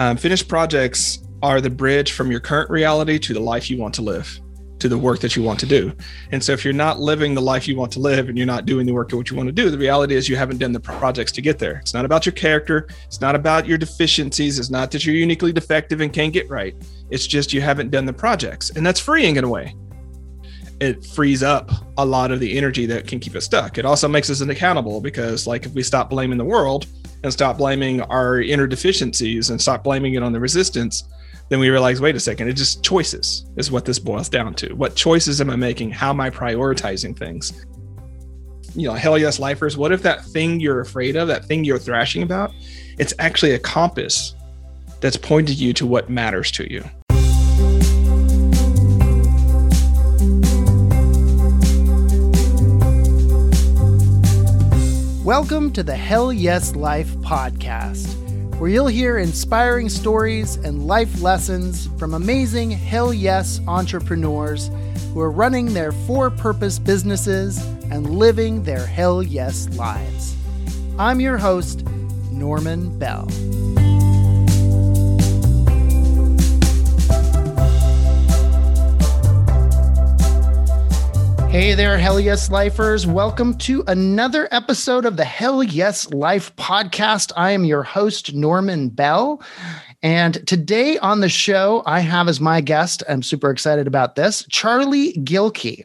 Um, finished projects are the bridge from your current reality to the life you want to live, to the work that you want to do. And so, if you're not living the life you want to live and you're not doing the work of what you want to do, the reality is you haven't done the projects to get there. It's not about your character. It's not about your deficiencies. It's not that you're uniquely defective and can't get right. It's just you haven't done the projects. And that's freeing in a way. It frees up a lot of the energy that can keep us stuck. It also makes us accountable because, like, if we stop blaming the world and stop blaming our inner deficiencies and stop blaming it on the resistance, then we realize, wait a second, it just choices is what this boils down to. What choices am I making? How am I prioritizing things? You know, hell yes, lifers. What if that thing you're afraid of, that thing you're thrashing about, it's actually a compass that's pointed you to what matters to you? Welcome to the Hell Yes Life podcast where you'll hear inspiring stories and life lessons from amazing Hell Yes entrepreneurs who are running their for purpose businesses and living their Hell Yes lives. I'm your host, Norman Bell. Hey there, Hell Yes Lifers. Welcome to another episode of the Hell Yes Life podcast. I am your host, Norman Bell. And today on the show, I have as my guest, I'm super excited about this, Charlie Gilkey.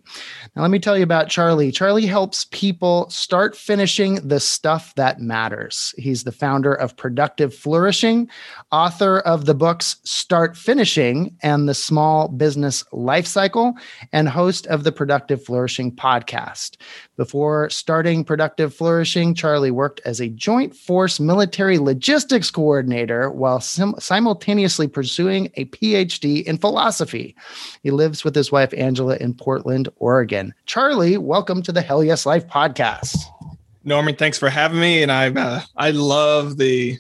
Now, let me tell you about Charlie. Charlie helps people start finishing the stuff that matters. He's the founder of Productive Flourishing, author of the books Start Finishing and The Small Business Life Cycle, and host of the Productive Flourishing podcast. Before starting Productive Flourishing, Charlie worked as a Joint Force military logistics coordinator while sim- simultaneously pursuing a PhD in philosophy. He lives with his wife, Angela, in Portland, Oregon. Charlie, welcome to the Hell Yes Life podcast. Norman, thanks for having me. And I, uh, I love the,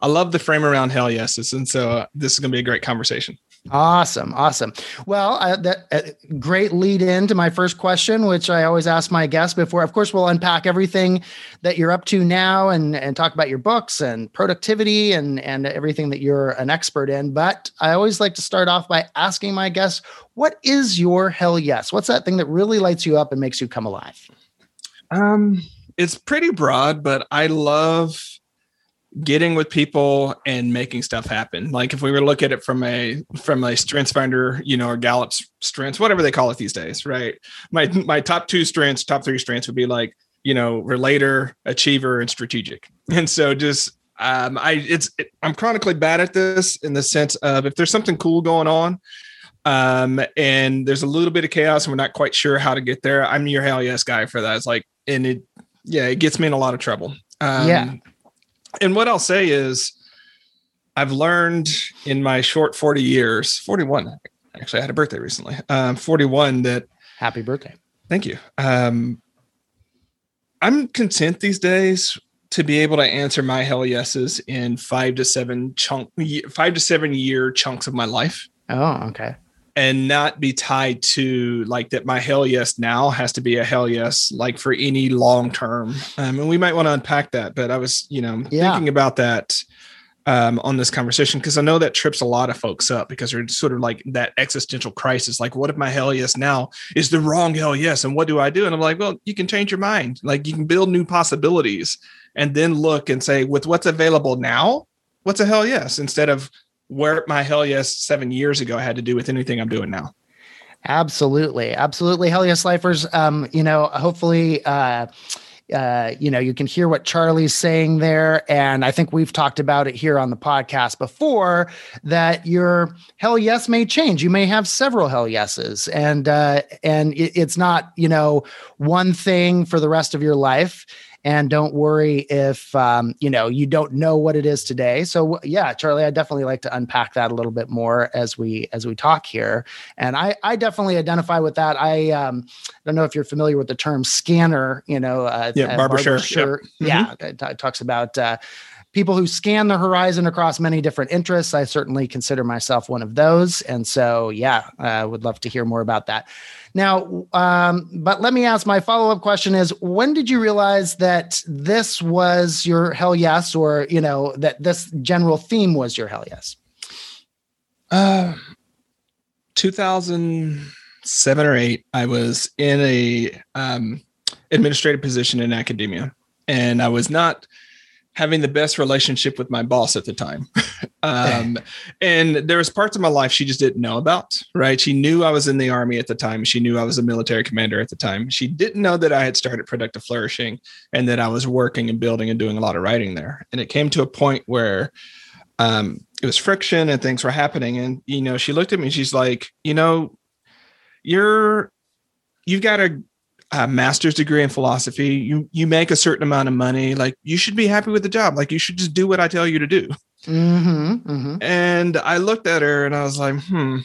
I love the frame around hell yeses, and so uh, this is going to be a great conversation. Awesome, awesome. Well, uh, that uh, great lead in to my first question, which I always ask my guests before. Of course, we'll unpack everything that you're up to now and and talk about your books and productivity and and everything that you're an expert in. But I always like to start off by asking my guests, what is your hell yes? What's that thing that really lights you up and makes you come alive? Um, it's pretty broad, but I love getting with people and making stuff happen. Like if we were to look at it from a from a strengths finder, you know, or Gallup's strengths, whatever they call it these days, right? My my top two strengths, top three strengths would be like, you know, relator, achiever, and strategic. And so just um I it's it, I'm chronically bad at this in the sense of if there's something cool going on, um, and there's a little bit of chaos and we're not quite sure how to get there. I'm your hell yes guy for that. It's like and it yeah, it gets me in a lot of trouble. Um, yeah and what I'll say is, I've learned in my short 40 years, 41, actually, I had a birthday recently, um, 41, that happy birthday. Thank you. Um, I'm content these days to be able to answer my hell yeses in five to seven chunk, five to seven year chunks of my life. Oh, okay and not be tied to like that my hell yes now has to be a hell yes like for any long term. Um, and we might want to unpack that but i was you know yeah. thinking about that um, on this conversation because i know that trips a lot of folks up because they're sort of like that existential crisis like what if my hell yes now is the wrong hell yes and what do i do? And i'm like well you can change your mind. Like you can build new possibilities and then look and say with what's available now what's a hell yes? Instead of where my hell yes seven years ago had to do with anything I'm doing now. Absolutely. Absolutely. Hell yes, lifers. Um, you know, hopefully, uh, uh, you know, you can hear what Charlie's saying there. And I think we've talked about it here on the podcast before that your hell yes may change. You may have several hell yeses and, uh, and it, it's not, you know, one thing for the rest of your life and don't worry if um, you know you don't know what it is today so yeah charlie i definitely like to unpack that a little bit more as we as we talk here and i i definitely identify with that i um, don't know if you're familiar with the term scanner you know uh, yeah barber, Barbara Sher, shirt. Yep. yeah mm-hmm. it, t- talks about uh, people who scan the horizon across many different interests. I certainly consider myself one of those. And so, yeah, I would love to hear more about that. Now, um, but let me ask my follow up question is when did you realize that this was your hell yes, or, you know, that this general theme was your hell yes? Uh, 2007 or eight, I was in a um, administrative position in academia, and I was not having the best relationship with my boss at the time. um, and there was parts of my life she just didn't know about, right? She knew I was in the army at the time. She knew I was a military commander at the time. She didn't know that I had started Productive Flourishing and that I was working and building and doing a lot of writing there. And it came to a point where um, it was friction and things were happening. And, you know, she looked at me and she's like, you know, you're, you've got a a master's degree in philosophy you you make a certain amount of money like you should be happy with the job. Like you should just do what i tell you to do. Mm-hmm, mm-hmm. and i looked at her and i was like hmm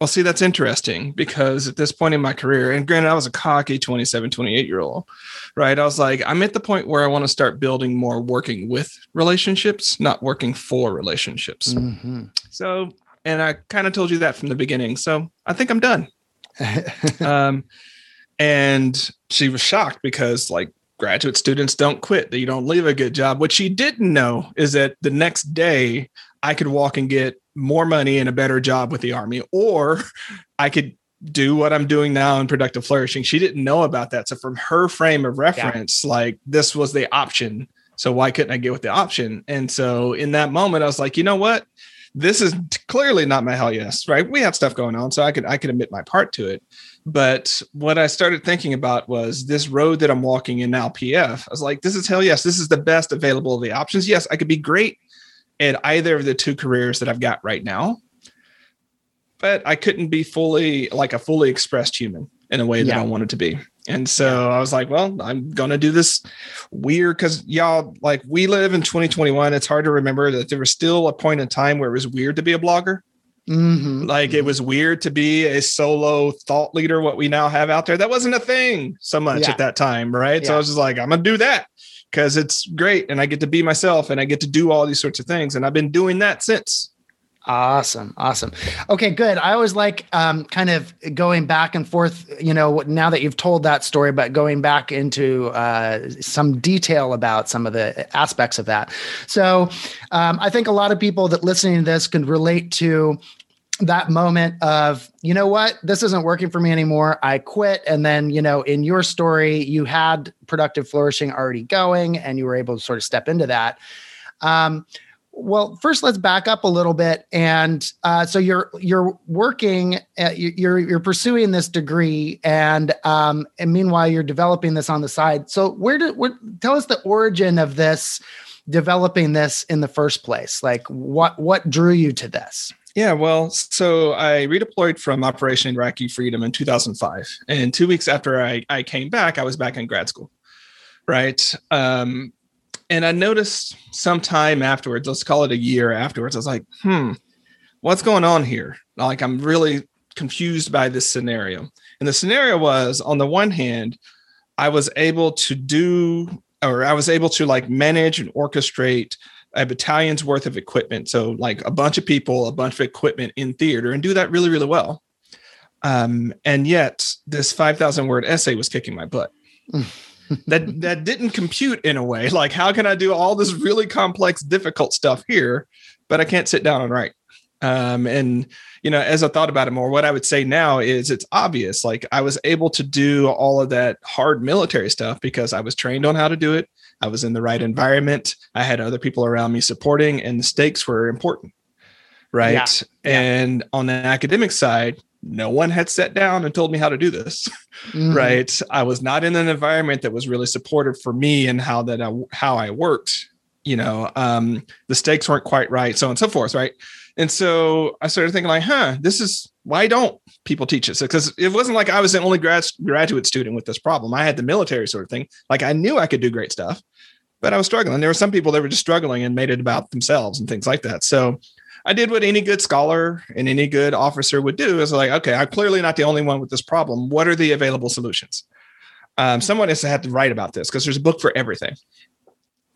well see that's interesting because at this point in my career and granted i was a cocky 27 28 year old right? I was like i'm at the point where i want to start building more working with relationships not working for relationships. Mm-hmm. so and i kind of told you that from the beginning. So i think i'm done. Um and she was shocked because like graduate students don't quit that you don't leave a good job. What she didn't know is that the next day i could walk and get more money and a better job with the army or i could do what i'm doing now in productive flourishing. She didn't know about that. So from her frame of reference yeah. like this was the option. So why couldn't i get with the option? And so in that moment i was like you know what? This is clearly not my hell yes right? We have stuff going on so i could i could admit my part to it but what I started thinking about was this road that I'm walking in now, PF. I was like, this is hell yes, this is the best available of the options. Yes, I could be great at either of the two careers that I've got right now, but I couldn't be fully like a fully expressed human in a way that yeah. I wanted to be. And so I was like, well, I'm going to do this weird because y'all, like, we live in 2021. It's hard to remember that there was still a point in time where it was weird to be a blogger. Mm-hmm. Like it was weird to be a solo thought leader, what we now have out there. That wasn't a thing so much yeah. at that time, right? Yeah. So I was just like, I'm gonna do that because it's great and I get to be myself and I get to do all these sorts of things. And I've been doing that since. Awesome. Awesome. Okay, good. I always like um, kind of going back and forth, you know, now that you've told that story, but going back into uh, some detail about some of the aspects of that. So um, I think a lot of people that listening to this can relate to that moment of you know what? This isn't working for me anymore. I quit. And then you know in your story you had productive flourishing already going and you were able to sort of step into that. Um, well first let's back up a little bit and uh, so you're you're working at, uh, you're you're pursuing this degree and um, and meanwhile you're developing this on the side. So where did where, tell us the origin of this developing this in the first place. Like what what drew you to this yeah, well, so I redeployed from Operation Iraqi Freedom in 2005. And two weeks after I, I came back, I was back in grad school. Right. Um, and I noticed sometime afterwards, let's call it a year afterwards, I was like, hmm, what's going on here? Like, I'm really confused by this scenario. And the scenario was on the one hand, I was able to do, or I was able to like manage and orchestrate a battalion's worth of equipment. So like a bunch of people, a bunch of equipment in theater and do that really, really well. Um, and yet this 5,000 word essay was kicking my butt. that that didn't compute in a way. Like, how can I do all this really complex, difficult stuff here, but I can't sit down and write? Um, and you know, as I thought about it more, what I would say now is it's obvious. Like I was able to do all of that hard military stuff because I was trained on how to do it. I was in the right environment. I had other people around me supporting, and the stakes were important. Right. Yeah. And on the academic side, no one had sat down and told me how to do this. Mm-hmm. Right. I was not in an environment that was really supportive for me and how that I, how I worked. You know, um, the stakes weren't quite right, so on and so forth. Right. And so I started thinking, like, huh, this is why don't people teach this? Because it wasn't like I was the only grad, graduate student with this problem. I had the military sort of thing. Like I knew I could do great stuff, but I was struggling. There were some people that were just struggling and made it about themselves and things like that. So I did what any good scholar and any good officer would do is like, okay, I'm clearly not the only one with this problem. What are the available solutions? Um, someone has had to write about this because there's a book for everything.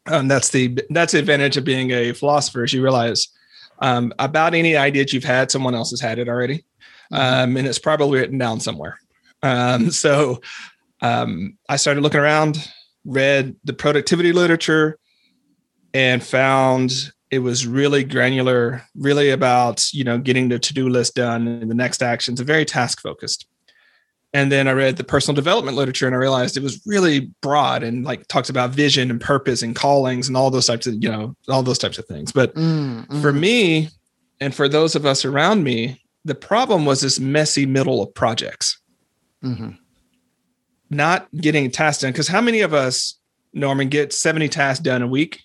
Um, that's the that's the advantage of being a philosopher is you realize um, about any idea that you've had, someone else has had it already. Um, and it's probably written down somewhere. Um, so um, I started looking around, read the productivity literature, and found it was really granular, really about you know getting the to do list done and the next actions, very task focused. And then I read the personal development literature and I realized it was really broad and like talks about vision and purpose and callings and all those types of, you know, all those types of things. But mm, mm. for me and for those of us around me, the problem was this messy middle of projects. Mm-hmm. Not getting tasks done. Because how many of us, Norman, get 70 tasks done a week?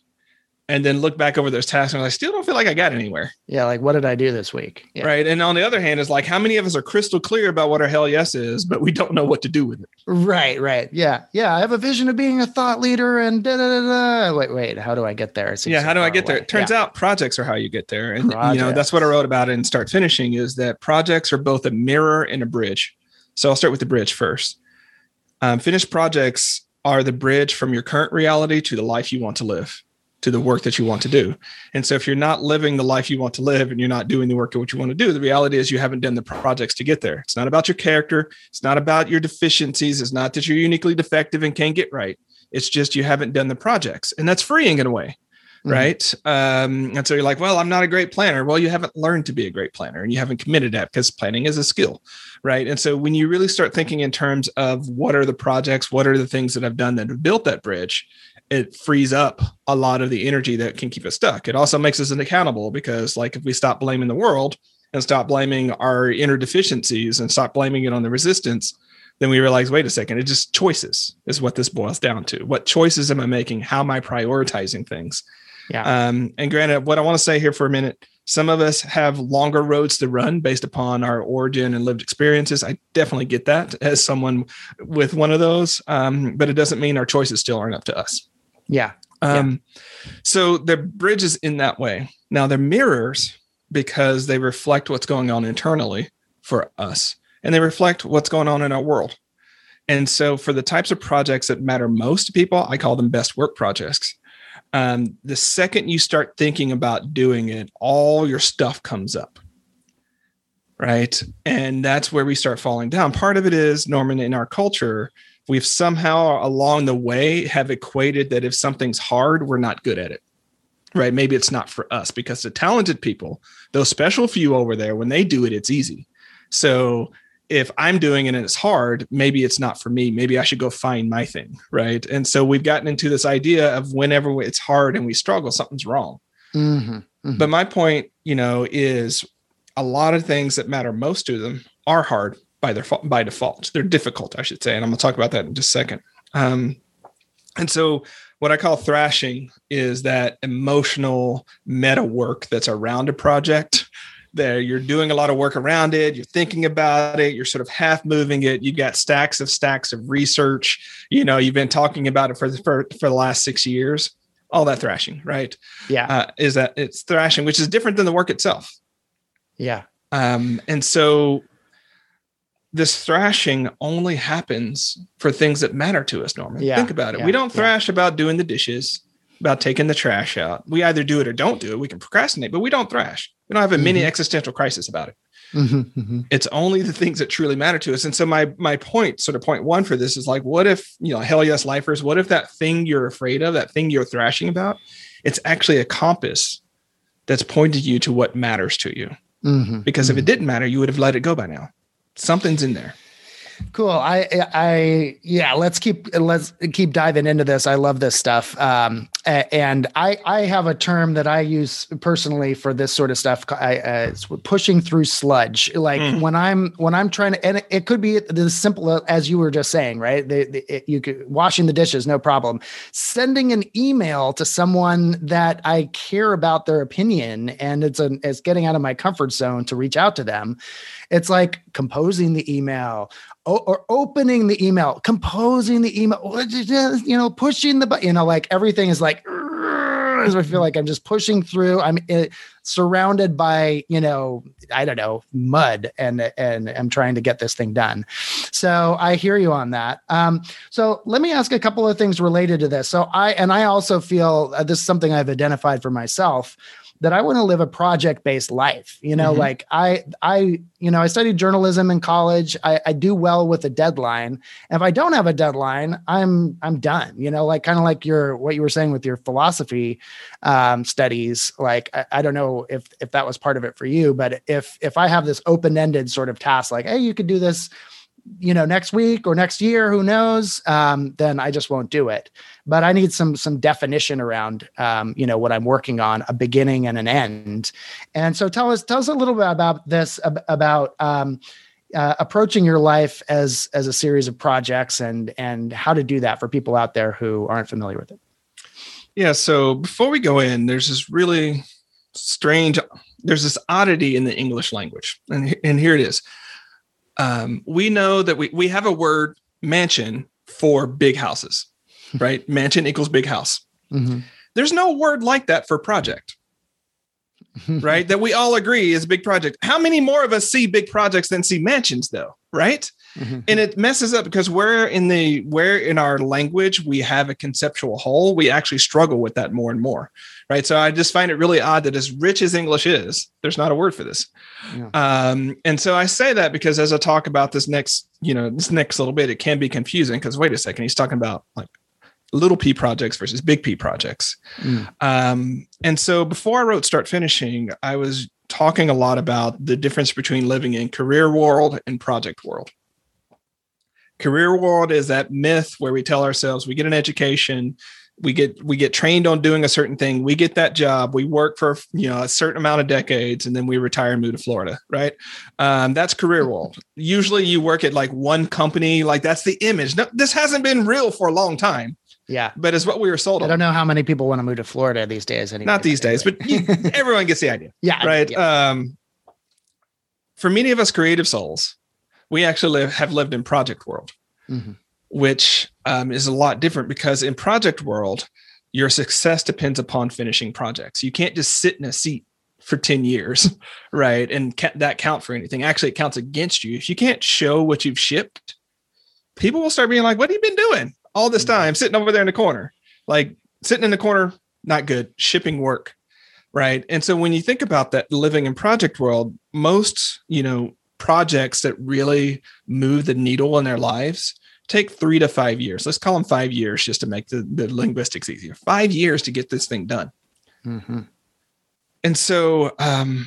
And then look back over those tasks and I still don't feel like I got anywhere. Yeah, like what did I do this week? Yeah. Right. And on the other hand, is like how many of us are crystal clear about what our hell yes is, but we don't know what to do with it. Right, right. Yeah. Yeah. I have a vision of being a thought leader and da da da. da. Wait, wait, how do I get there? Yeah, how do I get away. there? It turns yeah. out projects are how you get there. And projects. you know, that's what I wrote about in Start Finishing is that projects are both a mirror and a bridge. So I'll start with the bridge first. Um, finished projects are the bridge from your current reality to the life you want to live to the work that you want to do. And so if you're not living the life you want to live and you're not doing the work of what you want to do, the reality is you haven't done the projects to get there. It's not about your character, it's not about your deficiencies, it's not that you're uniquely defective and can't get right. It's just you haven't done the projects. And that's freeing in a way. Mm-hmm. Right. Um, and so you're like, well, I'm not a great planner. Well, you haven't learned to be a great planner and you haven't committed that because planning is a skill. Right. And so when you really start thinking in terms of what are the projects, what are the things that I've done that have built that bridge, it frees up a lot of the energy that can keep us stuck. It also makes us accountable because, like, if we stop blaming the world and stop blaming our inner deficiencies and stop blaming it on the resistance, then we realize, wait a second, it's just choices is what this boils down to. What choices am I making? How am I prioritizing things? Yeah. Um, and granted, what I want to say here for a minute, some of us have longer roads to run based upon our origin and lived experiences. I definitely get that as someone with one of those, um, but it doesn't mean our choices still aren't up to us. Yeah. Um, yeah. So they're bridges in that way. Now they're mirrors because they reflect what's going on internally for us and they reflect what's going on in our world. And so for the types of projects that matter most to people, I call them best work projects. Um, the second you start thinking about doing it, all your stuff comes up. Right. And that's where we start falling down. Part of it is, Norman, in our culture, we've somehow along the way have equated that if something's hard, we're not good at it. Right. Maybe it's not for us because the talented people, those special few over there, when they do it, it's easy. So if I'm doing it and it's hard, maybe it's not for me. Maybe I should go find my thing. Right. And so we've gotten into this idea of whenever it's hard and we struggle, something's wrong. Mm-hmm, mm-hmm. But my point, you know, is a lot of things that matter most to them are hard by their by default. They're difficult, I should say, and I'm going to talk about that in just a second. Um, and so, what I call thrashing is that emotional meta work that's around a project. There, you're doing a lot of work around it. You're thinking about it. You're sort of half moving it. You've got stacks of stacks of research. You know, you've been talking about it for the, for, for the last six years. All that thrashing, right? Yeah, uh, is that it's thrashing, which is different than the work itself. Yeah. Um, and so this thrashing only happens for things that matter to us, Norman. Yeah, Think about it. Yeah, we don't thrash yeah. about doing the dishes, about taking the trash out. We either do it or don't do it. We can procrastinate, but we don't thrash. We don't have a mm-hmm. mini existential crisis about it. Mm-hmm, mm-hmm. It's only the things that truly matter to us. And so my my point, sort of point one for this is like, what if, you know, hell yes, lifers, what if that thing you're afraid of, that thing you're thrashing about, it's actually a compass that's pointed you to what matters to you. Mm-hmm, because if it mm-hmm. didn't matter, you would have let it go by now something's in there cool. I i yeah let's keep let's keep diving into this. I love this stuff. Um and i i have a term that i use personally for this sort of stuff. I, uh, it's pushing through sludge. Like mm. when i'm when i'm trying to and it, could be as simple as you were just saying right? The, the, it, you could washing the dishes no problem. Sending an email to someone that i care about their opinion and it's a it's getting out of my comfort zone to reach out to them. It's like composing the email or opening the email, composing the email, you know, pushing the button, you know, like everything is like I feel like I'm just pushing through. I'm uh, surrounded by, you know, I don't know, mud and and I'm trying to get this thing done. So I hear you on that. Um, so let me ask a couple of things related to this. So I and I also feel uh, this is something I've identified for myself that I want to live a project based life. You know, mm-hmm. like I, I, you know, I studied journalism in college. I, I do well with a deadline. And if I don't have a deadline, I'm, I'm done. You know, like kind of like your what you were saying with your philosophy um, studies. Like I, I don't know if if that was part of it for you, but if if I have this open ended sort of task, like hey, you could do this you know next week or next year who knows? Um, then i just won't do it. But i need some some definition around um, you know what i'm working on a beginning and an end. And so tell us tell us a little bit about this about um, uh, approaching your life as as a series of projects and and how to do that for people out there who aren't familiar with it. Yeah so before we go in there's this really strange there's this oddity in the english language. And, and here it is um, we know that we, we have a word mansion for big houses, right? mansion equals big house. Mm-hmm. There's no word like that for project, right? that we all agree is a big project. How many more of us see big projects than see mansions, though, right? Mm-hmm. And it messes up because where in the where in our language we have a conceptual whole, we actually struggle with that more and more, right? So I just find it really odd that as rich as English is, there's not a word for this. Yeah. Um, and so I say that because as I talk about this next, you know, this next little bit, it can be confusing because wait a second, he's talking about like little p projects versus big p projects. Mm. Um, and so before I wrote Start Finishing, I was talking a lot about the difference between living in career world and project world. Career world is that myth where we tell ourselves we get an education, we get we get trained on doing a certain thing we get that job we work for you know a certain amount of decades and then we retire and move to florida right? Um, that's career world. Usually you work at like one company like that's the image. No, this hasn't been real for a long time. Yeah. But it's what we were sold i don't know how many people want to move to florida these days anyway, not these days but you, everyone gets the idea yeah right? yeah. um for many of us creative souls we actually live, have lived in project world mm-hmm which um, is a lot different because in project world, your success depends upon finishing projects. You can't just sit in a seat for 10 years, right? And ca- that count for anything. Actually, it counts against you. If you can't show what you've shipped, people will start being like, what have you been doing all this time sitting over there in the corner? Like sitting in the corner, not good, shipping work. Right. And so when you think about that living in project world, most, you know, projects that really move the needle in their lives take three to five years. Let's call them five years just to make the, the linguistics easier. Five years to get this thing done. Mm-hmm. And so, um,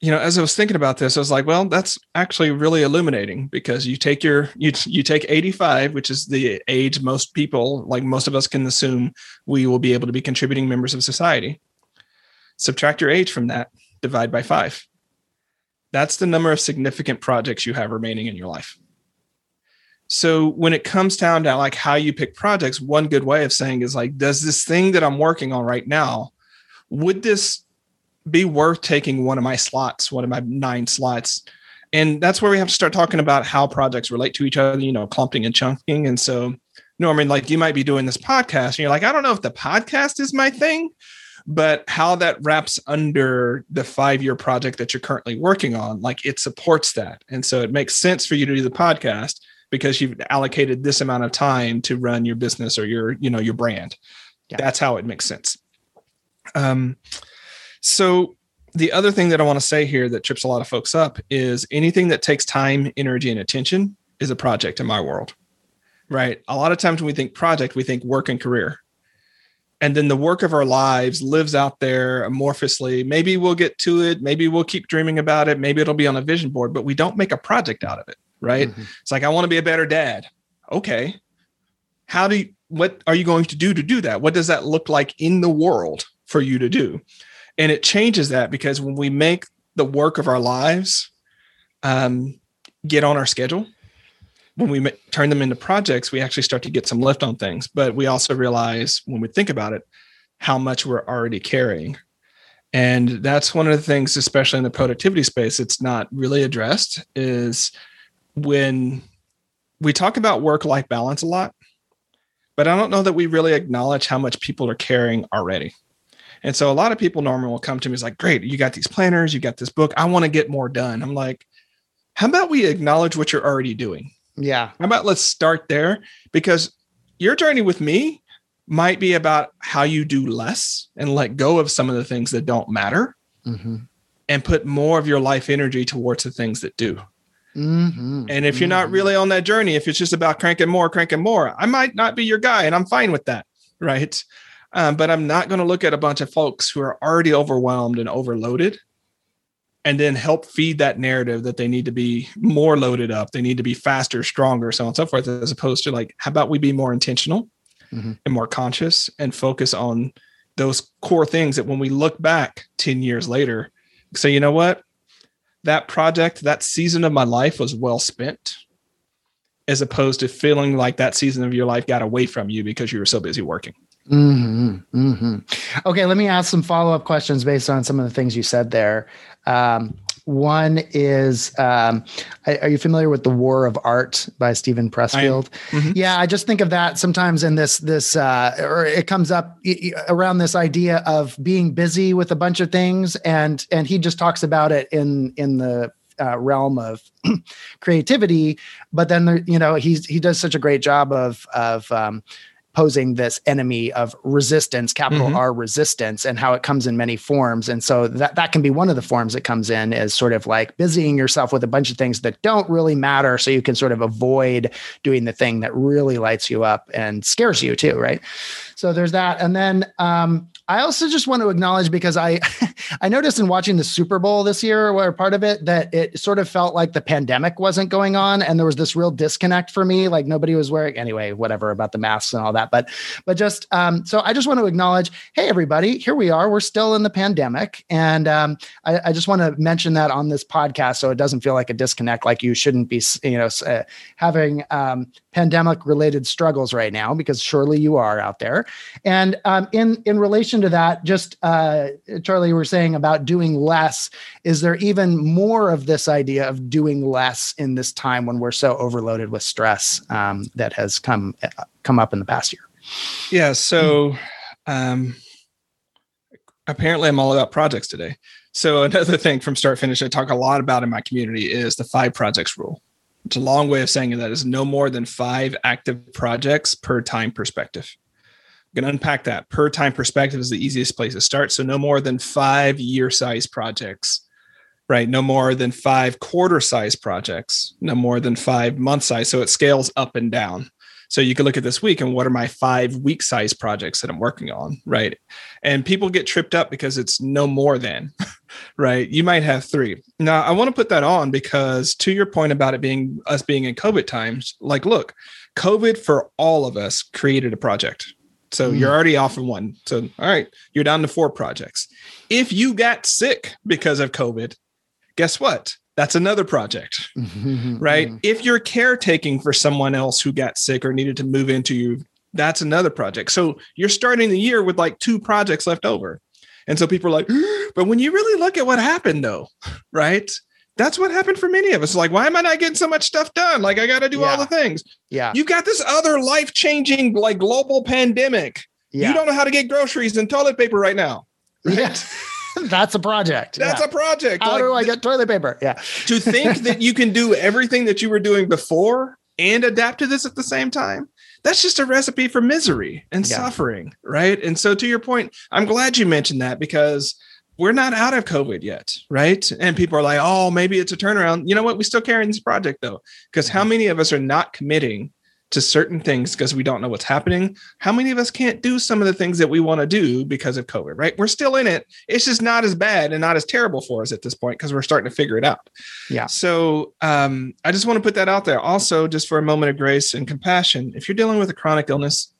you know, as I was thinking about this, I was like, well, that's actually really illuminating because you take your you you take 85, which is the age most people, like most of us can assume we will be able to be contributing members of society. Subtract your age from that, divide by 5. That's the number of significant projects you have remaining in your life. So when it comes down to like how you pick projects, one good way of saying is like, does this thing that I'm working on right now, would this be worth taking one of my slots, one of my nine slots? And that's where we have to start talking about how projects relate to each other, you know, clumping and chunking. And so, Norman, like you might be doing this podcast and you're like, I don't know if the podcast is my thing, but how that wraps under the five year project that you're currently working on, like it supports that. And so it makes sense for you to do the podcast because you've allocated this amount of time to run your business or your you know your brand yeah. that's how it makes sense um so the other thing that i want to say here that trips a lot of folks up is anything that takes time energy and attention is a project in my world right a lot of times when we think project we think work and career and then the work of our lives lives out there amorphously maybe we'll get to it maybe we'll keep dreaming about it maybe it'll be on a vision board but we don't make a project out of it right? Mm-hmm. It's like I want to be a better dad. Okay. How do you what are you going to do to do that? What does that look like in the world for you to do? And it changes that because when we make the work of our lives um, get on our schedule, when we turn them into projects, we actually start to get some lift on things. But we also realize when we think about it, how much we're already carrying. And that's one of the things, especially in the productivity space, it's not really addressed is when we talk about work life balance a lot, but I don't know that we really acknowledge how much people are carrying already. And so a lot of people normally will come to me, it's like, great, you got these planners, you got this book. I want to get more done. I'm like, how about we acknowledge what you're already doing? Yeah. How about let's start there? Because your journey with me might be about how you do less and let go of some of the things that don't matter Mm-hmm. and put more of your life energy towards the things that do. Mm-hmm. And if you're not really on that journey, if it's just about cranking more, cranking more, I might not be your guy, and I'm fine with that, right? Um, but I'm not going to look at a bunch of folks who are already overwhelmed and overloaded, and then help feed that narrative that they need to be more loaded up, they need to be faster, stronger, so on and so forth. As opposed to like, how about we be more intentional Mhm. and more conscious and focus on those core things that when we look back 10 years later, say, you know what? that project, that season of my life was well spent, as opposed to feeling like that season of your life got away from you because you were so busy working. hmm hmm Okay, let me ask some follow up questions based on some of the things you said there. Um, one is, um, are you familiar with the War of Art by Steven Pressfield? Mhm. Yeah, I just think of that sometimes in this this, uh, or it comes up around this idea of being busy with a bunch of things, and and he just talks about it in in the uh, realm of creativity. But then there, you know he's he does such a great job of of um, posing this enemy of resistance, capital Mhm. R resistance, and how it comes in many forms. And so that that can be one of the forms it comes in is sort of like busying yourself with a bunch of things that don't really matter, so you can sort of avoid doing the thing that really lights you up and scares you too, right? So there's that, and then um, I also just want to acknowledge because I I noticed in watching the Super Bowl this year, or part of it, that it sort of felt like the pandemic wasn't going on, and there was this real disconnect for me. Like nobody was wearing anyway, whatever about the masks and all that. But but just um, so I just want to acknowledge, hey everybody, here we are. We're still in the pandemic, and um, I, I just want to mention that on this podcast so it doesn't feel like a disconnect. Like you shouldn't be, you know, uh, having um, pandemic related struggles right now because surely you are out there. And um, in in relation to that, just uh, Charlie, you were saying about doing less. Is there even more of this idea of doing less in this time when we're so overloaded with stress um, that has come come up in the past year? Yeah. So um, apparently, I'm all about projects today. So another thing from start finish I talk a lot about in my community is the five projects rule. It's a long way of saying that is no more than five active projects per time perspective. Going to unpack that. Per time perspective is the easiest place to start. So no more than five year size projects, right? No more than five quarter size projects, no more than five month size. So it scales up and down. So you can look at this week and what are my five week size projects that I'm working on, right? And people get tripped up because it's no more than, right? You might have three. Now, I want to put that on because to your point about it being us being in COVID times, like, look, COVID for all of us created a project. So Mm. you're already off of one. So, all right, you're down to four projects. If you got sick because of COVID, guess what? That's another project right? If you're caretaking for someone else who got sick or needed to move into you, that's another project. So you're starting the year with like two projects left over. And so people are like, but when you really look at what happened though, right? That's what happened for many of us. Like, why am I not getting so much stuff done? Like, I got to do Yeah. all the things. Yeah. You've got this other life changing, like global pandemic. Yeah. You don't know how to get groceries and toilet paper right now. Right? Yeah. That's a project. That's yeah. a project. How Like, do I get toilet paper? Yeah. to think that you can do everything that you were doing before and adapt to this at the same time that's just a recipe for misery and Yeah. suffering right and so to your point i'm glad you mentioned that because we're not out of covid yet right? And people are like oh maybe it's a turnaround. You know what? We still carrying this project though because how many of us are not committing to certain things because we don't know what's happening? How many of us can't do some of the things that we want to do because of covid right? We're still in it. It's just not as bad and not as terrible for us at this point because we're starting to figure it out. Yeah. so um, I just want to put that out there. Also, just for a moment of grace and compassion, if you're dealing with a chronic illness,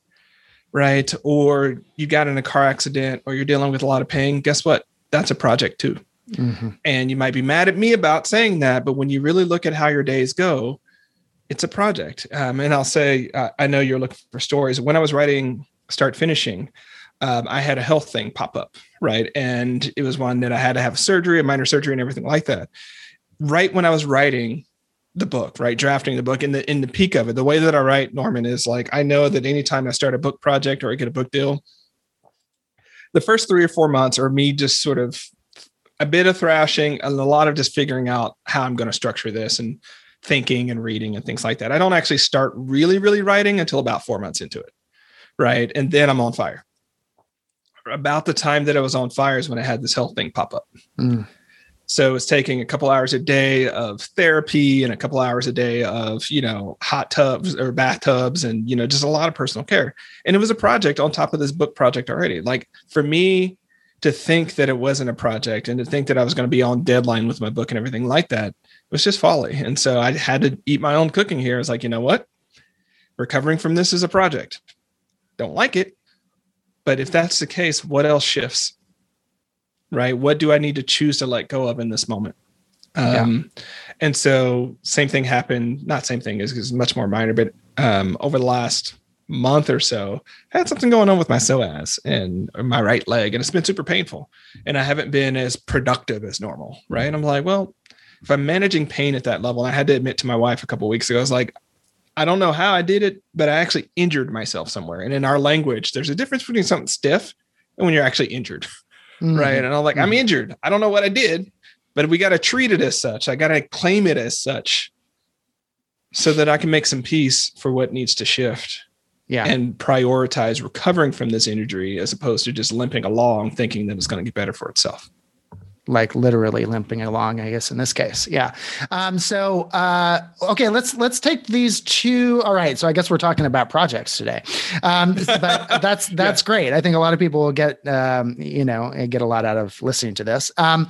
right, or you got in a car accident, or you're dealing with a lot of pain, guess what? That's a project too. Mhm. And you might be mad at me about saying that, but when you really look at how your days go, it's a project. Um, and I'll say, uh, I know you're looking for stories. When I was writing Start Finishing, um, I had a health thing pop up, right? And it was one that I had to have surgery, a minor surgery, and everything like that. Right when I was writing the book, right, drafting the book, in the in the peak of it, the way that I write, Norman, is like I know that anytime I start a book project or I get a book deal, the first three or four months are me just sort of a bit of thrashing and a lot of just figuring out how I'm going to structure this and thinking and reading and things like that. I don't actually start really, really writing until about four months into it. Right. And then I'm on fire. About the time that I was on fire is when I had this health thing pop up. Mm. So it's taking a couple hours a day of therapy and a couple hours a day of, you know, hot tubs or bathtubs and, you know, just a lot of personal care. And it was a project on top of this book project already. Like for me to think that it wasn't a project and to think that I was going to be on deadline with my book and everything like that was just folly. And so I had to eat my own cooking here. I was like, you know what? Recovering from this is a project. Don't like it. But if that's the case, what else shifts? Right? What do I need to choose to let go of in this moment? Um, yeah. And so, same thing happened. Not same thing is much more minor, but um, over the last month or so, I had something going on with my psoas and my right leg, and it's been super painful. And I haven't been as productive as normal, right? I'm like, well, if I'm managing pain at that level, I had to admit to my wife a couple weeks ago, I was like, I don't know how I did it, but I actually injured myself somewhere. And in our language, there's a difference between something stiff and when you're actually injured mm-hmm. right? And I'm like, mm-hmm. I'm injured. I don't know what I did, but we got to treat it as such. I got to claim it as such so that I can make some peace for what needs to shift. Yeah. And prioritize recovering from this injury as opposed to just limping along thinking that it's going to get better for itself like literally limping along i guess in this case. Yeah. Um, so uh, okay let's let's take these two. All right so i guess we're talking about projects today. Um, but that's that's yeah. great. I think a lot of people will get um, you know get a lot out of listening to this. Um,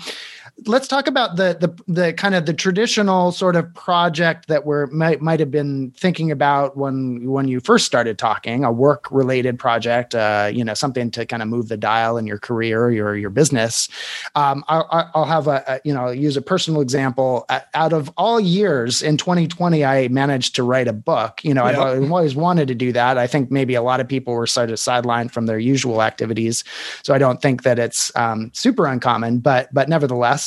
let's talk about the the the kind of the traditional sort of project that we're might might have been thinking about when when you first started talking, a work related project, uh, you know, something to kind of move the dial in your career, your your business. Um, I'll, I'll have a, a, you know use a personal example. Out of all years in 2020, I managed to write a book. You know, yeah. I've always wanted to do that. I think maybe a lot of people were sort of sidelined from their usual activities, so I don't think that it's um, super uncommon. But but nevertheless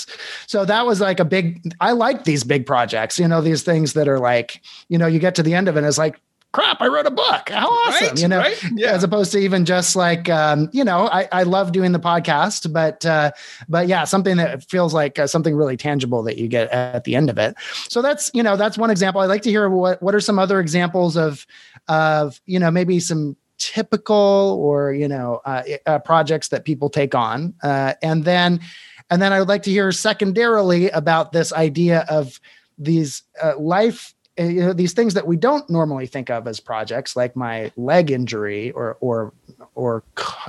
so that was like a big, I like these big projects, you know, these things that are like, you know, you get to the end of it and it's like, crap, I wrote a book. How awesome, right, you know, right? yeah. as opposed to even just like, um, you know, I, I love doing the podcast, but, uh, but yeah, something that feels like uh, something really tangible that you get at the end of it. So that's, you know, that's one example. I'd like to hear what, what are some other examples of, of, you know, maybe some typical or, you know, uh, uh projects that people take on. Uh, and then, and then I would like to hear secondarily about this idea of these uh, life uh, you know these things that we don't normally think of as projects like my leg injury or or or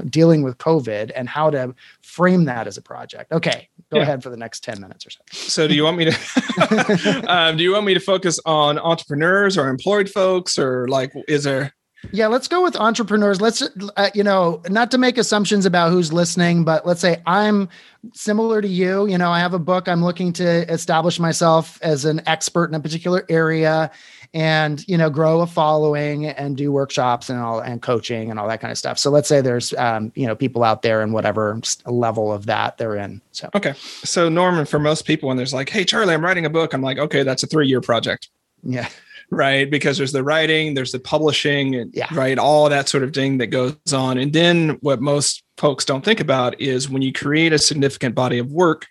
dealing with covid and how to frame that as a project okay go yeah. ahead for the next 10 minutes or so so do you want me to um, do you want me to focus on entrepreneurs or employed folks or like is there yeah, let's go with entrepreneurs. Let's, uh, you know, not to make assumptions about who's listening, but let's say I'm similar to you. You know, I have a book. I'm looking to establish myself as an expert in a particular area and, you know, grow a following and do workshops and all and coaching and all that kind of stuff. So let's say there's, um, you know, people out there in whatever level of that they're in. So, okay. So, Norman, for most people, when there's like, hey, Charlie, I'm writing a book, I'm like, okay, that's a three year project. Yeah right? Because there's the writing, there's the publishing, and, yeah. right? All that sort of thing that goes on. And then what most folks don't think about is when you create a significant body of work,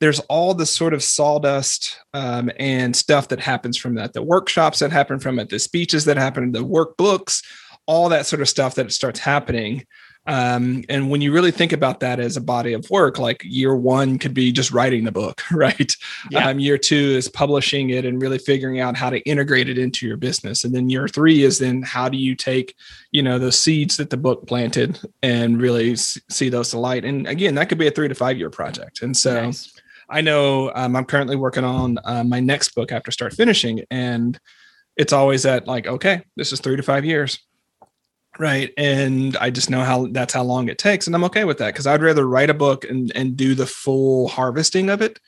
there's all the sort of sawdust um, and stuff that happens from that, the workshops that happen from it, the speeches that happen, the workbooks, all that sort of stuff that starts happening um, and when you really think about that as a body of work, like year one could be just writing the book, right? Yeah. Um, year two is publishing it and really figuring out how to integrate it into your business. And then year three is then how do you take, you know, those seeds that the book planted and really see those to light. And again, that could be a three to five year project. And so nice. I know um, I'm currently working on uh, my next book after start finishing, and it's always at like, okay, this is three to five years right and i just know how that's how long it takes and i'm okay with that because i'd rather write a book and and do the full harvesting of it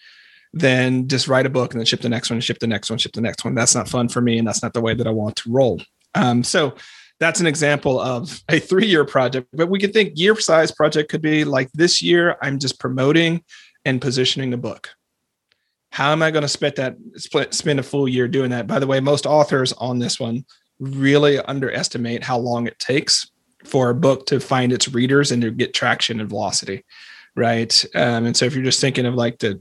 than just write a book and then ship the next one ship the next one ship the next one. That's not fun for me and that's not the way that i want to roll. Um, so that's an example of a three year project but we could think year size project could be like this year i'm just promoting and positioning the book. How am i going to spend that spend a full year doing that? By the way most authors on this one really underestimate how long it takes for a book to find its readers and to get traction and velocity, right? Um, and so if you're just thinking of like the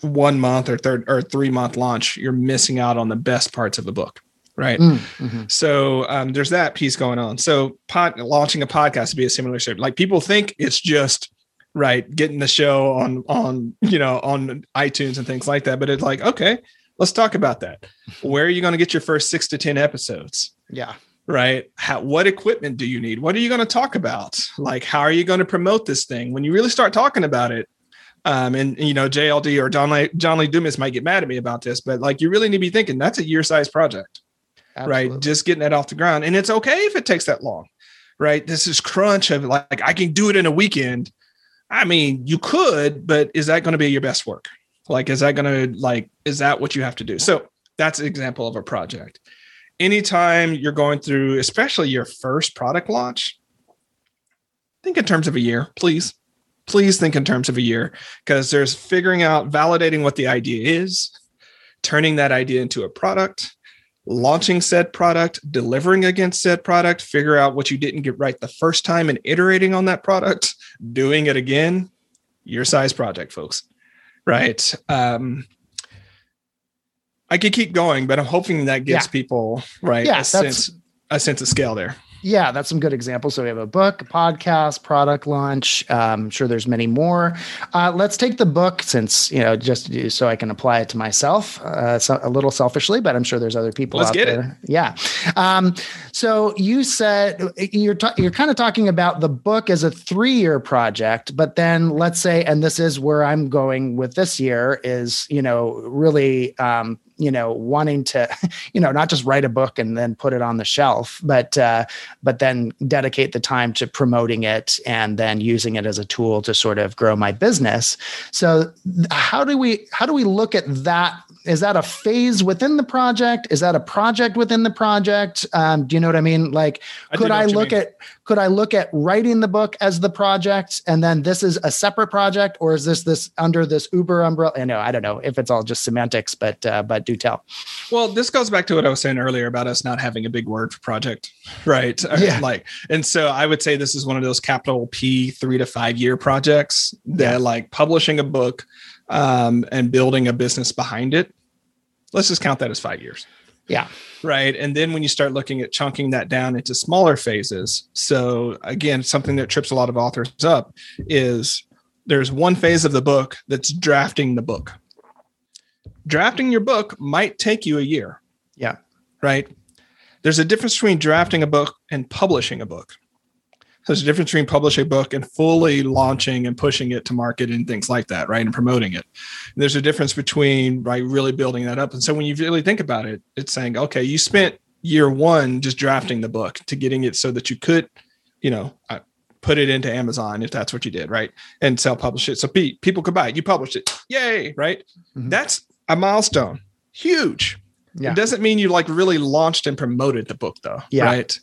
one month or third or three month launch, you're missing out on the best parts of the book, right? Mm-hmm. So um, there's that piece going on. So pod, launching a podcast would be a similar shape. Like people think it's just right getting the show on on you know on iTunes and things like that, but it's like okay, let's talk about that. Where are you going to get your first six to ten episodes? Yeah. Right? How what equipment do you need? What are you going to talk about? Like how are you going to promote this thing? When you really start talking about it um, and, you know jld or john lee, john lee dumas might get mad at me about this but like you really need to be thinking that's a year size project Absolutely. right just getting that off the ground. And it's okay if it takes that long. Right? This is crunch of like i can do it in a weekend. I mean you could but is that going to be your best work like is that going to like is that what you have to do so that's an example of a project anytime you're going through, especially your first product launch, think in terms of a year, please. Please think in terms of a year because there's figuring out, validating what the idea is, turning that idea into a product, launching said product, delivering against said product, figure out what you didn't get right the first time and iterating on that product, doing it again. Your size project, folks. Right. Um, I could keep going, but I'm hoping that gives yeah. people right yeah, a sense a sense of scale there yeah, that's some good examples. So we have a book, a podcast, product launch. Um, I'm sure there's many more. Uh, let's take the book since, you know, just so I can apply it to myself uh, so a little selfishly, but I'm sure there's other people let's out get there. It. Yeah. Um, so you said you're, ta- you're kind of talking about the book as a three year project, but then let's say, and this is where I'm going with this year is, you know, really um, you know wanting to you know not just write a book and then put it on the shelf but uh, but then dedicate the time to promoting it and then using it as a tool to sort of grow my business. So how do we how do we look at that is that a phase within the project? Is that a project within the project? Um, do you know what i mean? Like could i, I look at could i look at writing the book as the project and then this is a separate project or is this this under this uber umbrella? I know i don't know if it's all just semantics but uh, but do tell. Well this goes back to what i was saying earlier about us not having a big word for project right? Yeah. like and so i would say this is one of those capital p three to five year projects that yeah. like publishing a book um, and building a business behind it, let's just count that as five years. Yeah. Right. And then when you start looking at chunking that down into smaller phases. So, again, something that trips a lot of authors up is there's one phase of the book that's drafting the book. Drafting your book might take you a year. Yeah. Right. There's a difference between drafting a book and publishing a book. There's a difference between publishing a book and fully launching and pushing it to market and things like that, right? And promoting it. And there's a difference between right really building that up. And so when you really think about it, it's saying, okay, you spent year one just drafting the book to getting it so that you could, you know, uh, put it into Amazon if that's what you did, right? And self publish it. So people could buy it. You published it. Yay, right? Mm-hmm. That's a milestone. Huge. Yeah. It doesn't mean you like really launched and promoted the book though. Yeah. Right.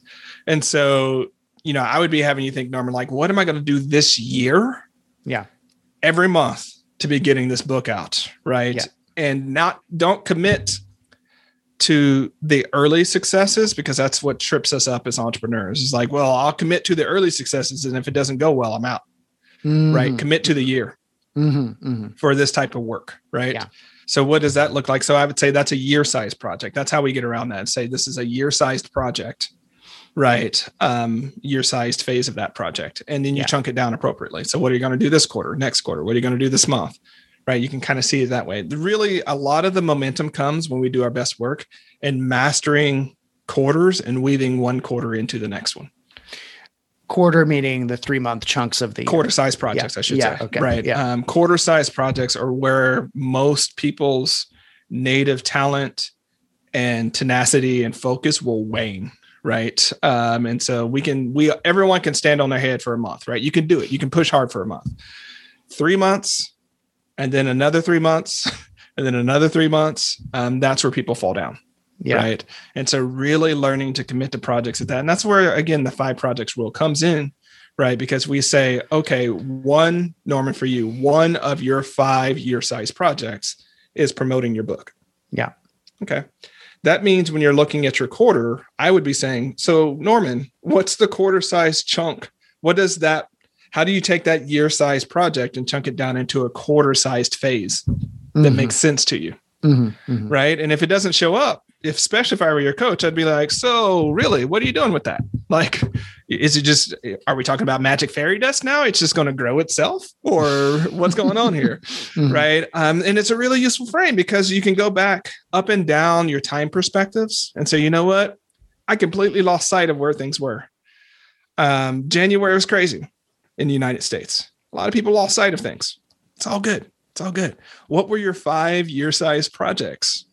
And so you know, I would be having you think, Norman, like, what am I going to do this year? Yeah. Every month to be getting this book out. Right. Yeah. And not, don't commit to the early successes because that's what trips us up as entrepreneurs. Is like, well, I'll commit to the early successes. And if it doesn't go well, I'm out. Mm-hmm. Right. Commit to the year mm-hmm, mm-hmm. for this type of work. Right. Yeah. So what does that look like? So I would say that's a year sized project. That's how we get around that and say this is a year sized project right um, your sized phase of that project and then you yeah. chunk it down appropriately so what are you going to do this quarter next quarter what are you going to do this month right you can kind of see it that way really a lot of the momentum comes when we do our best work and mastering quarters and weaving one quarter into the next one quarter meaning the three month chunks of the quarter size projects yeah. i should yeah. say okay. right yeah. um, quarter size projects are where most people's native talent and tenacity and focus will wane right? Um, and so we can we everyone can stand on their head for a month right? You can do it. You can push hard for a month. Three months and then another three months and then another three months um, that's where people fall down yeah. right? And so really learning to commit to projects at that. And that's where again the five projects rule comes in right? Because we say okay one norman for you one of your five year size projects is promoting your book. Yeah. Okay That means when you're looking at your quarter, I would be saying, so Norman, what's the quarter size chunk? What does that, how do you take that year size project and chunk it down into a quarter sized phase that Mhm. makes sense to you? Mhm. Mhm. Right. And if it doesn't show up, if especially if I were your coach, I'd be like, so really, what are you doing with that? Like, is it just, are we talking about magic fairy dust now? It's just going to grow itself or what's going on here? Mhm. right? Um, and it's a really useful frame because you can go back up and down your time perspectives and say, you know what? I completely lost sight of where things were. Um, January was crazy in the United States. A lot of people lost sight of things. It's all good. It's all good. What were your five year size projects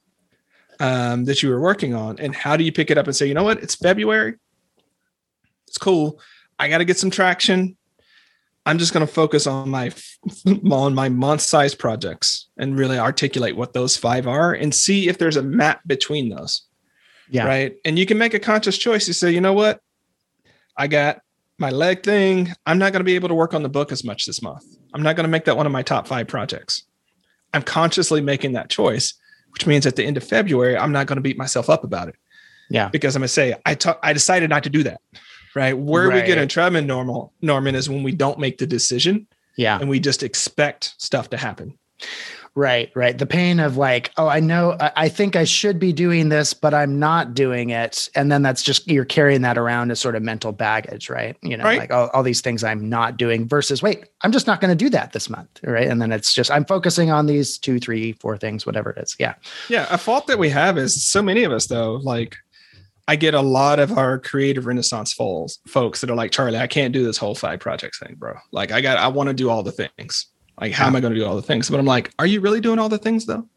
um, that you were working on? And how do you pick it up and say, you know what? It's February. It's cool. I got to get some traction. I'm just going to focus on my on my month size projects and really articulate what those five are and see if there's a map between those. Yeah. Right. And you can make a conscious choice. You say, you know what? I got my leg thing. I'm not going to be able to work on the book as much this month. I'm not going to make that one of my top five projects. I'm consciously making that choice, which means at the end of February, I'm not going to beat myself up about it Yeah. because I'm going to say, I I decided not to do that. Right. Where we get Right. in trouble, normal, Norman, is when we don't make the decision Yeah. and we just expect stuff to happen. Right, right. The pain of like, oh, I know, I, I think I should be doing this, but I'm not doing it. And then that's just, you're carrying that around as sort of mental baggage, right? You know, Right. like all, all these things I'm not doing versus, wait, I'm just not going to do that this month. Right. And then it's just, I'm focusing on these two, three, four things, whatever it is. Yeah. Yeah. A fault that we have is so many of us, though, like I get a lot of our creative renaissance folks, folks that are like, Charlie, I can't do this whole five projects thing, bro. Like, I got, I want to do all the things. Like, how am I going to do all the things? But I'm like, are you really doing all the things though?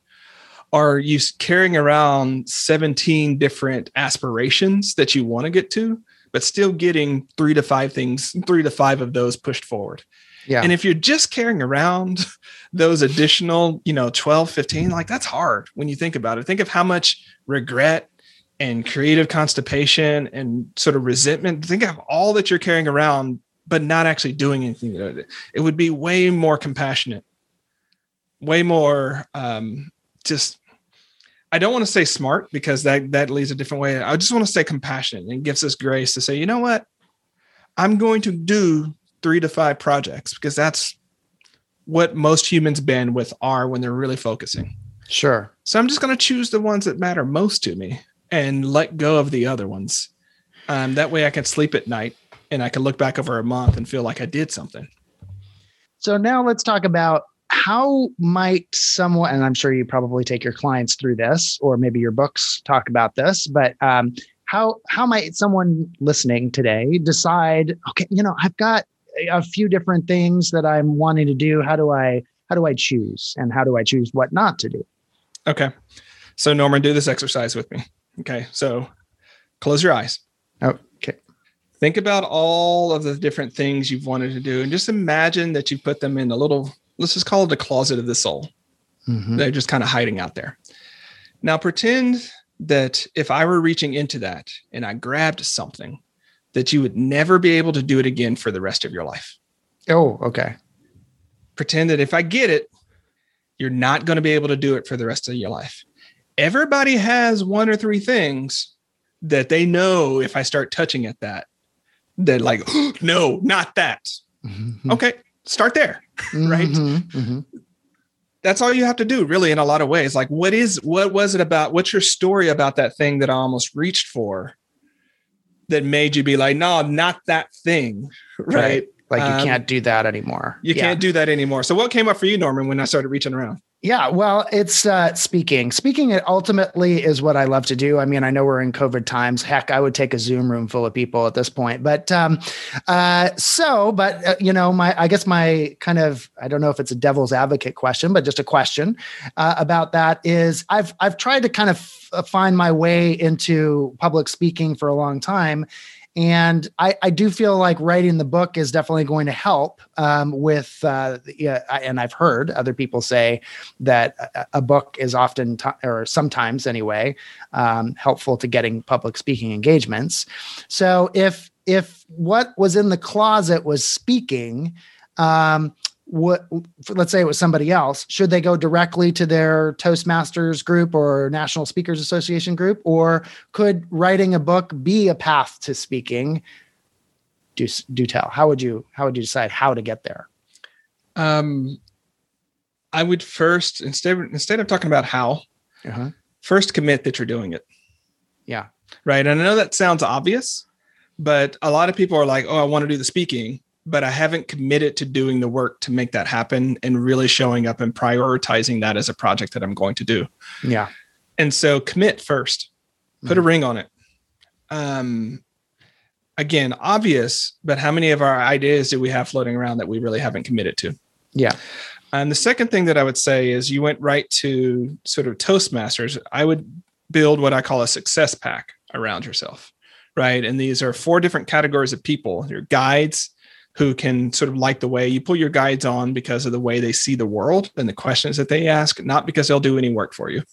Are you carrying around 17 different aspirations that you want to get to, but still getting three to five things, three to five of those pushed forward? Yeah. And if you're just carrying around those additional, you know, 12, 15, like that's hard when you think about it. Think of how much regret and creative constipation and sort of resentment. Think of all that you're carrying around, but not actually doing anything. it. Would be way more compassionate, way more um, just. I don't want to say smart because that that leads a different way. I just want to say compassionate and gives us grace to say, you know what, I'm going to do three to five projects because that's what most humans bandwidth are when they're really focusing. sure. So I'm just going to choose the ones that matter most to me and let go of the other ones. Um, that way I can sleep at night and I can look back over a month and feel like I did something. So now let's talk about how might someone, and I'm sure you probably take your clients through this, or maybe your books talk about this, but um, how how might someone listening today decide? Okay, you know, I've got a few different things that I'm wanting to do. How do I how do I choose, and how do I choose what not to do? Okay. So Norman, do this exercise with me. Okay. So close your eyes. Think about all of the different things you've wanted to do and just imagine that you put them in a little, let's just call it a closet of the soul. Mhm. They're just kind of hiding out there. Now pretend that if I were reaching into that and I grabbed something, that you would never be able to do it again for the rest of your life. Oh, okay. Pretend that if I get it, you're not going to be able to do it for the rest of your life. Everybody has one or three things that they know if I start touching at that, that like, no, not that. Mhm. Okay, start there. right? Mhm. Mhm. that's all you have to do really in a lot of ways like what is what was it about what's your story about that thing that i almost reached for that made you be like no not that thing right, Like you Um, can't do that anymore. you Yeah. can't do that anymore so what came up for you norman when i started reaching around Yeah, well, it's uh, speaking. Speaking it ultimately is what I love to do. I mean, I know we're in COVID times. Heck, I would take a Zoom room full of people at this point. But um, uh, so, but uh, you know, my I guess my kind of I don't know if it's a devil's advocate question, but just a question uh, about that is I've I've tried to kind of f- find my way into public speaking for a long time. And I, I do feel like writing the book is definitely going to help um, with, uh, yeah, I- and I've heard other people say that a, a book is often, ti or sometimes anyway, um, helpful to getting public speaking engagements. So if if what was in the closet was speaking, um, what let's say it was somebody else should they go directly to their toastmasters group or national speakers association group? Or could writing a book be a path to speaking? Do do tell. How would you how would you decide how to get there? Um i would first instead instead of talking about how uh-huh. first commit that you're doing it. Yeah. Right and i know that sounds obvious but a lot of people are like oh i want to do the speaking but I haven't committed to doing the work to make that happen and really showing up and prioritizing that as a project that I'm going to do. Yeah. And so commit first, put mm-hmm. a ring on it. Um, again, obvious, but how many of our ideas do we have floating around that we really haven't committed to? Yeah. And the second thing that I would say is you went right to sort of Toastmasters. I would build what I call a success pack around yourself, right? And these are four different categories of people your guides, who can sort of like the way you pull your guides on because of the way they see the world and the questions that they ask, not because they'll do any work for you,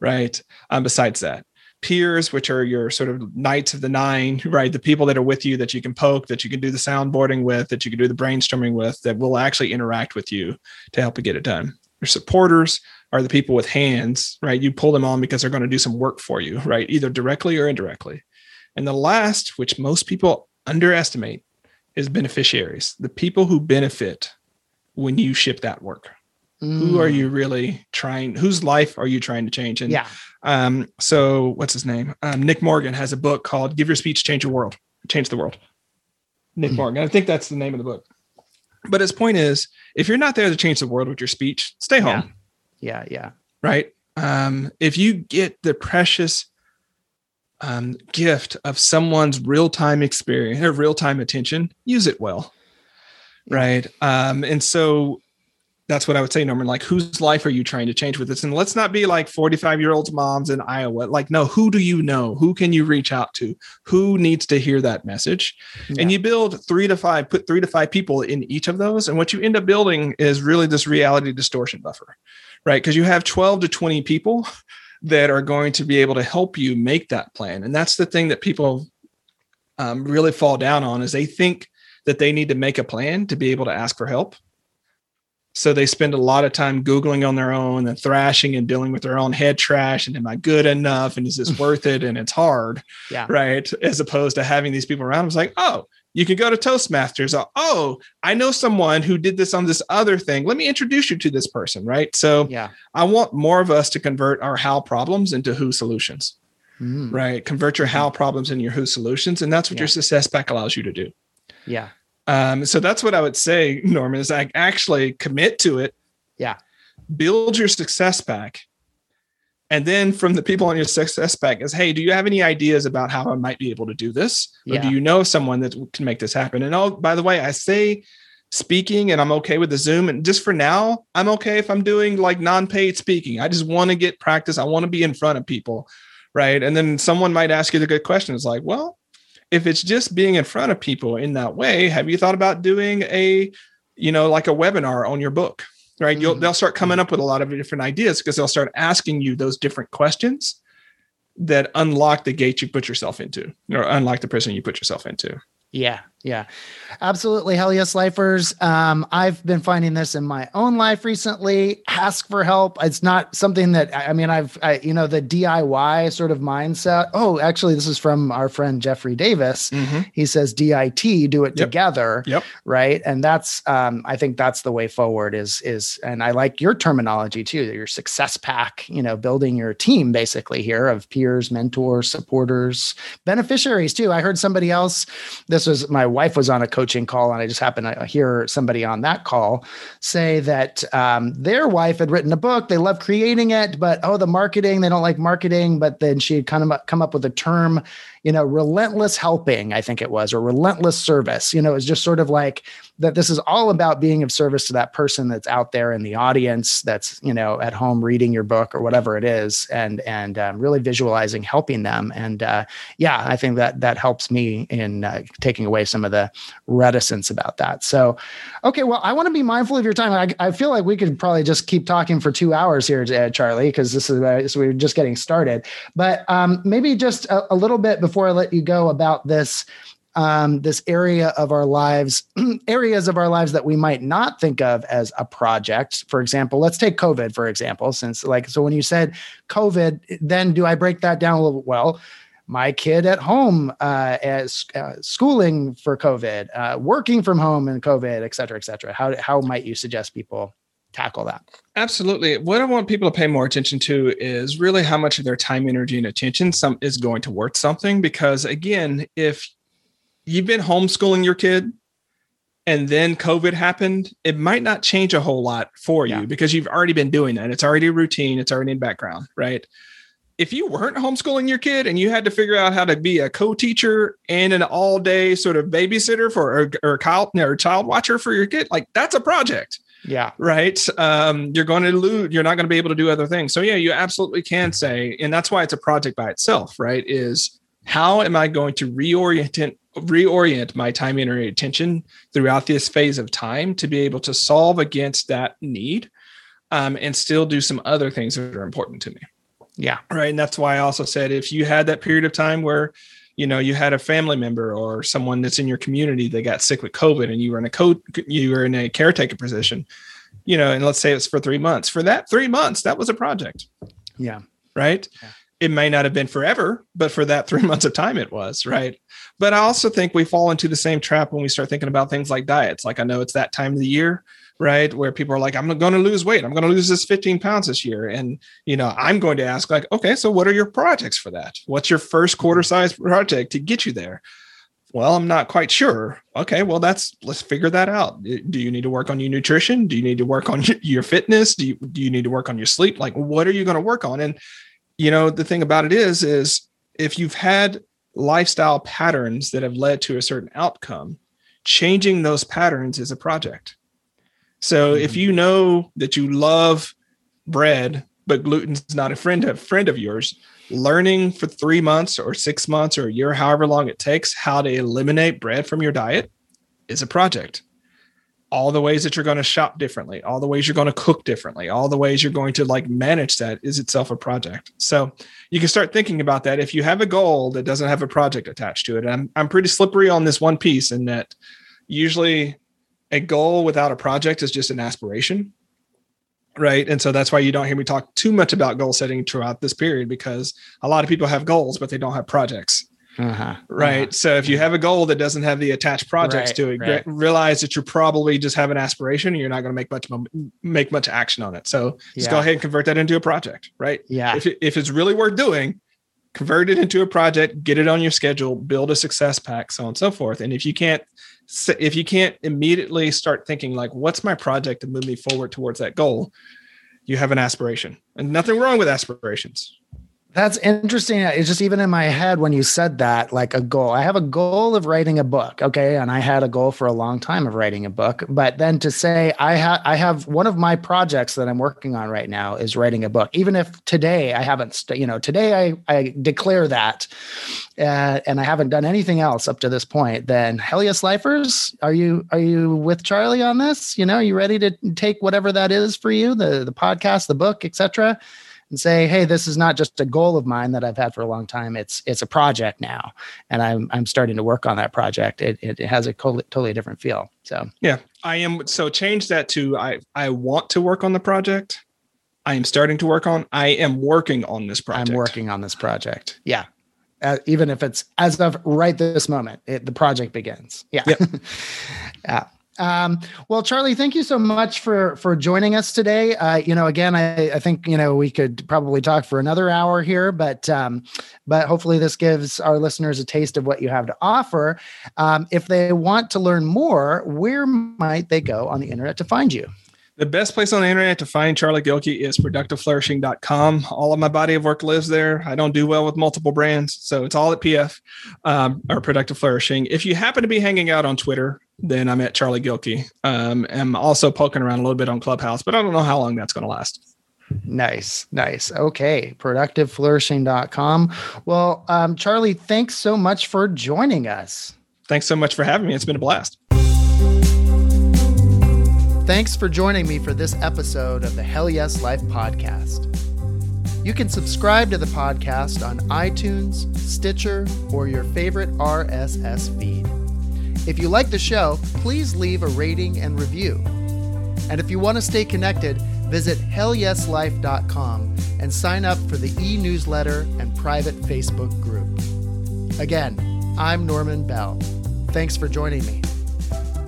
right? Um, besides that, peers, which are your sort of knights of the nine, right? The people that are with you that you can poke, that you can do the soundboarding with, that you can do the brainstorming with, that will actually interact with you to help you get it done. Your supporters are the people with hands, right? You pull them on because they're going to do some work for you, right? Either directly or indirectly. And the last, which most people underestimate, is beneficiaries, the people who benefit when you ship that work. Mm. Who are mm. you really trying? Whose life are you trying to change? And yeah. Um, so what's his name? Um, Nick Morgan has a book called "Give Your Speech, Change Your World." Change the world. Nick mm. Morgan. I think that's the name of the book. But his point is, if you're not there to change the world with your speech, stay home. Yeah, yeah. yeah. Right. Um, if you get the precious um, gift of someone's real time experience or real time attention, use it well. Right. Um, and so that's what I would say, Norman. Like, whose life are you trying to change with this? And let's not be like 45 year olds moms in Iowa. Like, no, who do you know? Who can you reach out to? Who needs to hear that message? Yeah. And you build three to five, put three to five people in each of those. And what you end up building is really this reality distortion buffer, right? Because you have 12 to 20 people that are going to be able to help you make that plan. And that's the thing that people um, really fall down on is they think that they need to make a plan to be able to ask for help. So they spend a lot of time Googling on their own and thrashing and dealing with their own head trash. And am I good enough? And is this worth it? And it's hard. Yeah. Right. As opposed to having these people around. It's like, oh, you can go to Toastmasters. Oh, I know someone who did this on this other thing. Let me introduce you to this person, right? So yeah, I want more of us to convert our how problems into who solutions. Mm. Right. Convert your how problems into your who solutions. And that's what yeah. your success pack allows you to do. Yeah. Um, so that's what I would say, Norman, is I actually commit to it. Yeah. Build your success pack and then from the people on your success pack is, hey, do you have any ideas about how I might be able to do this? Or yeah. do you know someone that can make this happen? And oh, by the way, I say speaking and I'm okay with the Zoom. And just for now, I'm okay if I'm doing like non-paid speaking. I just want to get practice. I want to be in front of people. Right. And then someone might ask you the good question. It's like, well, if it's just being in front of people in that way, have you thought about doing a, you know, like a webinar on your book? Right? You'll, mm-hmm. they'll start coming up with a lot of different ideas because they'll start asking you those different questions that unlock the gate you put yourself into or unlock the prison you put yourself into. Yeah, yeah, absolutely. Hell yes, lifers. Um, I've been finding this in my own life recently. Ask for help. It's not something that I mean. I've I, you know the DIY sort of mindset. Oh, actually, this is from our friend Jeffrey Davis. Mm-hmm. He says DIT, do it yep. together. Yep. Right, and that's um, I think that's the way forward. Is is and I like your terminology too. Your success pack. You know, building your team basically here of peers, mentors, supporters, beneficiaries too. I heard somebody else. This was my wife was on a coaching call, and I just happened to hear somebody on that call say that um, their wife had written a book. They love creating it, but oh, the marketing, they don't like marketing. But then she had kind of come up with a term you know, relentless helping, I think it was, or relentless service. You know, it's just sort of like that this is all about being of service to that person that's out there in the audience that's, you know, at home reading your book or whatever it is, and and um, really visualizing helping them. And uh, yeah, I think that that helps me in uh, taking away some of the reticence about that. So, okay, well, I want to be mindful of your time. I, I feel like we could probably just keep talking for two hours here, uh, Charlie, because this is uh, so we're just getting started. But um, maybe just a, a little bit before I let you go about this um, this area of our lives, areas of our lives that we might not think of as a project. For example, let's take COVID, for example, since like, so when you said COVID, then do I break that down a little? Well, my kid at home uh, as uh, schooling for COVID, uh, working from home in COVID, et cetera, et cetera. How, how might you suggest people tackle that? Absolutely. What I want people to pay more attention to is really how much of their time, energy, and attention some is going towards something. Because again, if you've been homeschooling your kid and then COVID happened, it might not change a whole lot for you yeah. because you've already been doing that. It's already routine, it's already in background, right? If you weren't homeschooling your kid and you had to figure out how to be a co-teacher and an all-day sort of babysitter for or, or child or child watcher for your kid, like that's a project. Yeah. Right. Um, you're going to lose, you're not going to be able to do other things. So yeah, you absolutely can say, and that's why it's a project by itself, right? Is how am I going to reorient reorient my time and attention throughout this phase of time to be able to solve against that need um, and still do some other things that are important to me. Yeah. Right. And that's why I also said if you had that period of time where, you know, you had a family member or someone that's in your community that got sick with COVID and you were in a co you were in a caretaker position, you know, and let's say it's for three months. For that three months, that was a project. Yeah. Right. Yeah it may not have been forever, but for that three months of time, it was right. But I also think we fall into the same trap when we start thinking about things like diets. Like I know it's that time of the year, right, where people are like, "I'm going to lose weight. I'm going to lose this 15 pounds this year," and you know, I'm going to ask like, "Okay, so what are your projects for that? What's your first quarter size project to get you there?" Well, I'm not quite sure. Okay, well, that's let's figure that out. Do you need to work on your nutrition? Do you need to work on your fitness? Do you do you need to work on your sleep? Like, what are you going to work on? And you know, the thing about it is, is if you've had lifestyle patterns that have led to a certain outcome, changing those patterns is a project. So mm-hmm. if you know that you love bread, but gluten's not a friend of friend of yours, learning for three months or six months or a year, however long it takes, how to eliminate bread from your diet is a project all the ways that you're going to shop differently, all the ways you're going to cook differently, all the ways you're going to like manage that is itself a project. So you can start thinking about that. If you have a goal that doesn't have a project attached to it, I'm, I'm pretty slippery on this one piece in that usually a goal without a project is just an aspiration. Right. And so that's why you don't hear me talk too much about goal setting throughout this period because a lot of people have goals, but they don't have projects. Uh-huh. Right. Uh-huh. So if you have a goal that doesn't have the attached projects right, to it, right. realize that you're probably just have an aspiration and you're not going to make much make much action on it. So just yeah. go ahead and convert that into a project. Right. Yeah. If, if it's really worth doing, convert it into a project, get it on your schedule, build a success pack, so on and so forth. And if you can't, if you can't immediately start thinking like, what's my project to move me forward towards that goal, you have an aspiration. And nothing wrong with aspirations that's interesting. It's just even in my head when you said that, like a goal. I have a goal of writing a book, okay, and I had a goal for a long time of writing a book. But then to say I have, I have one of my projects that I'm working on right now is writing a book. Even if today I haven't, st- you know, today I I declare that, uh, and I haven't done anything else up to this point. Then hell yes, lifers, are you are you with Charlie on this? You know, are you ready to take whatever that is for you, the the podcast, the book, etc and say, hey, this is not just a goal of mine that I've had for a long time. It's it's a project now, and I'm I'm starting to work on that project. It it, it has a totally, totally different feel. So yeah, I am. So change that to I I want to work on the project. I am starting to work on. I am working on this project. I'm working on this project. Yeah. Uh, even if it's as of right this moment, it, the project begins. Yeah. Yep. yeah. Um, well, Charlie, thank you so much for for joining us today. Uh, you know, again, I, I, think you know we could probably talk for another hour here, but um, but hopefully this gives our listeners a taste of what you have to offer. Um, if they want to learn more, where might they go on the internet to find you? The best place on the internet to find Charlie Gilkey is productiveflourishing.com. All of my body of work lives there. I don't do well with multiple brands, so it's all at PF um, or Productive Flourishing. If you happen to be hanging out on Twitter, then I'm at Charlie Gilkey. Um, I'm also poking around a little bit on Clubhouse, but I don't know how long that's going to last. Nice, nice. Okay, productiveflourishing.com. Well, um, Charlie, thanks so much for joining us. Thanks so much for having me. It's been a blast. Thanks for joining me for this episode of the Hell Yes Life podcast. You can subscribe to the podcast on iTunes, Stitcher, or your favorite RSS feed. If you like the show, please leave a rating and review. And if you want to stay connected, visit hellyeslife.com and sign up for the e newsletter and private Facebook group. Again, I'm Norman Bell. Thanks for joining me.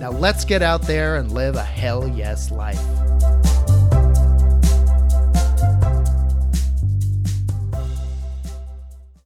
Now let's get out there and live a hell yes life.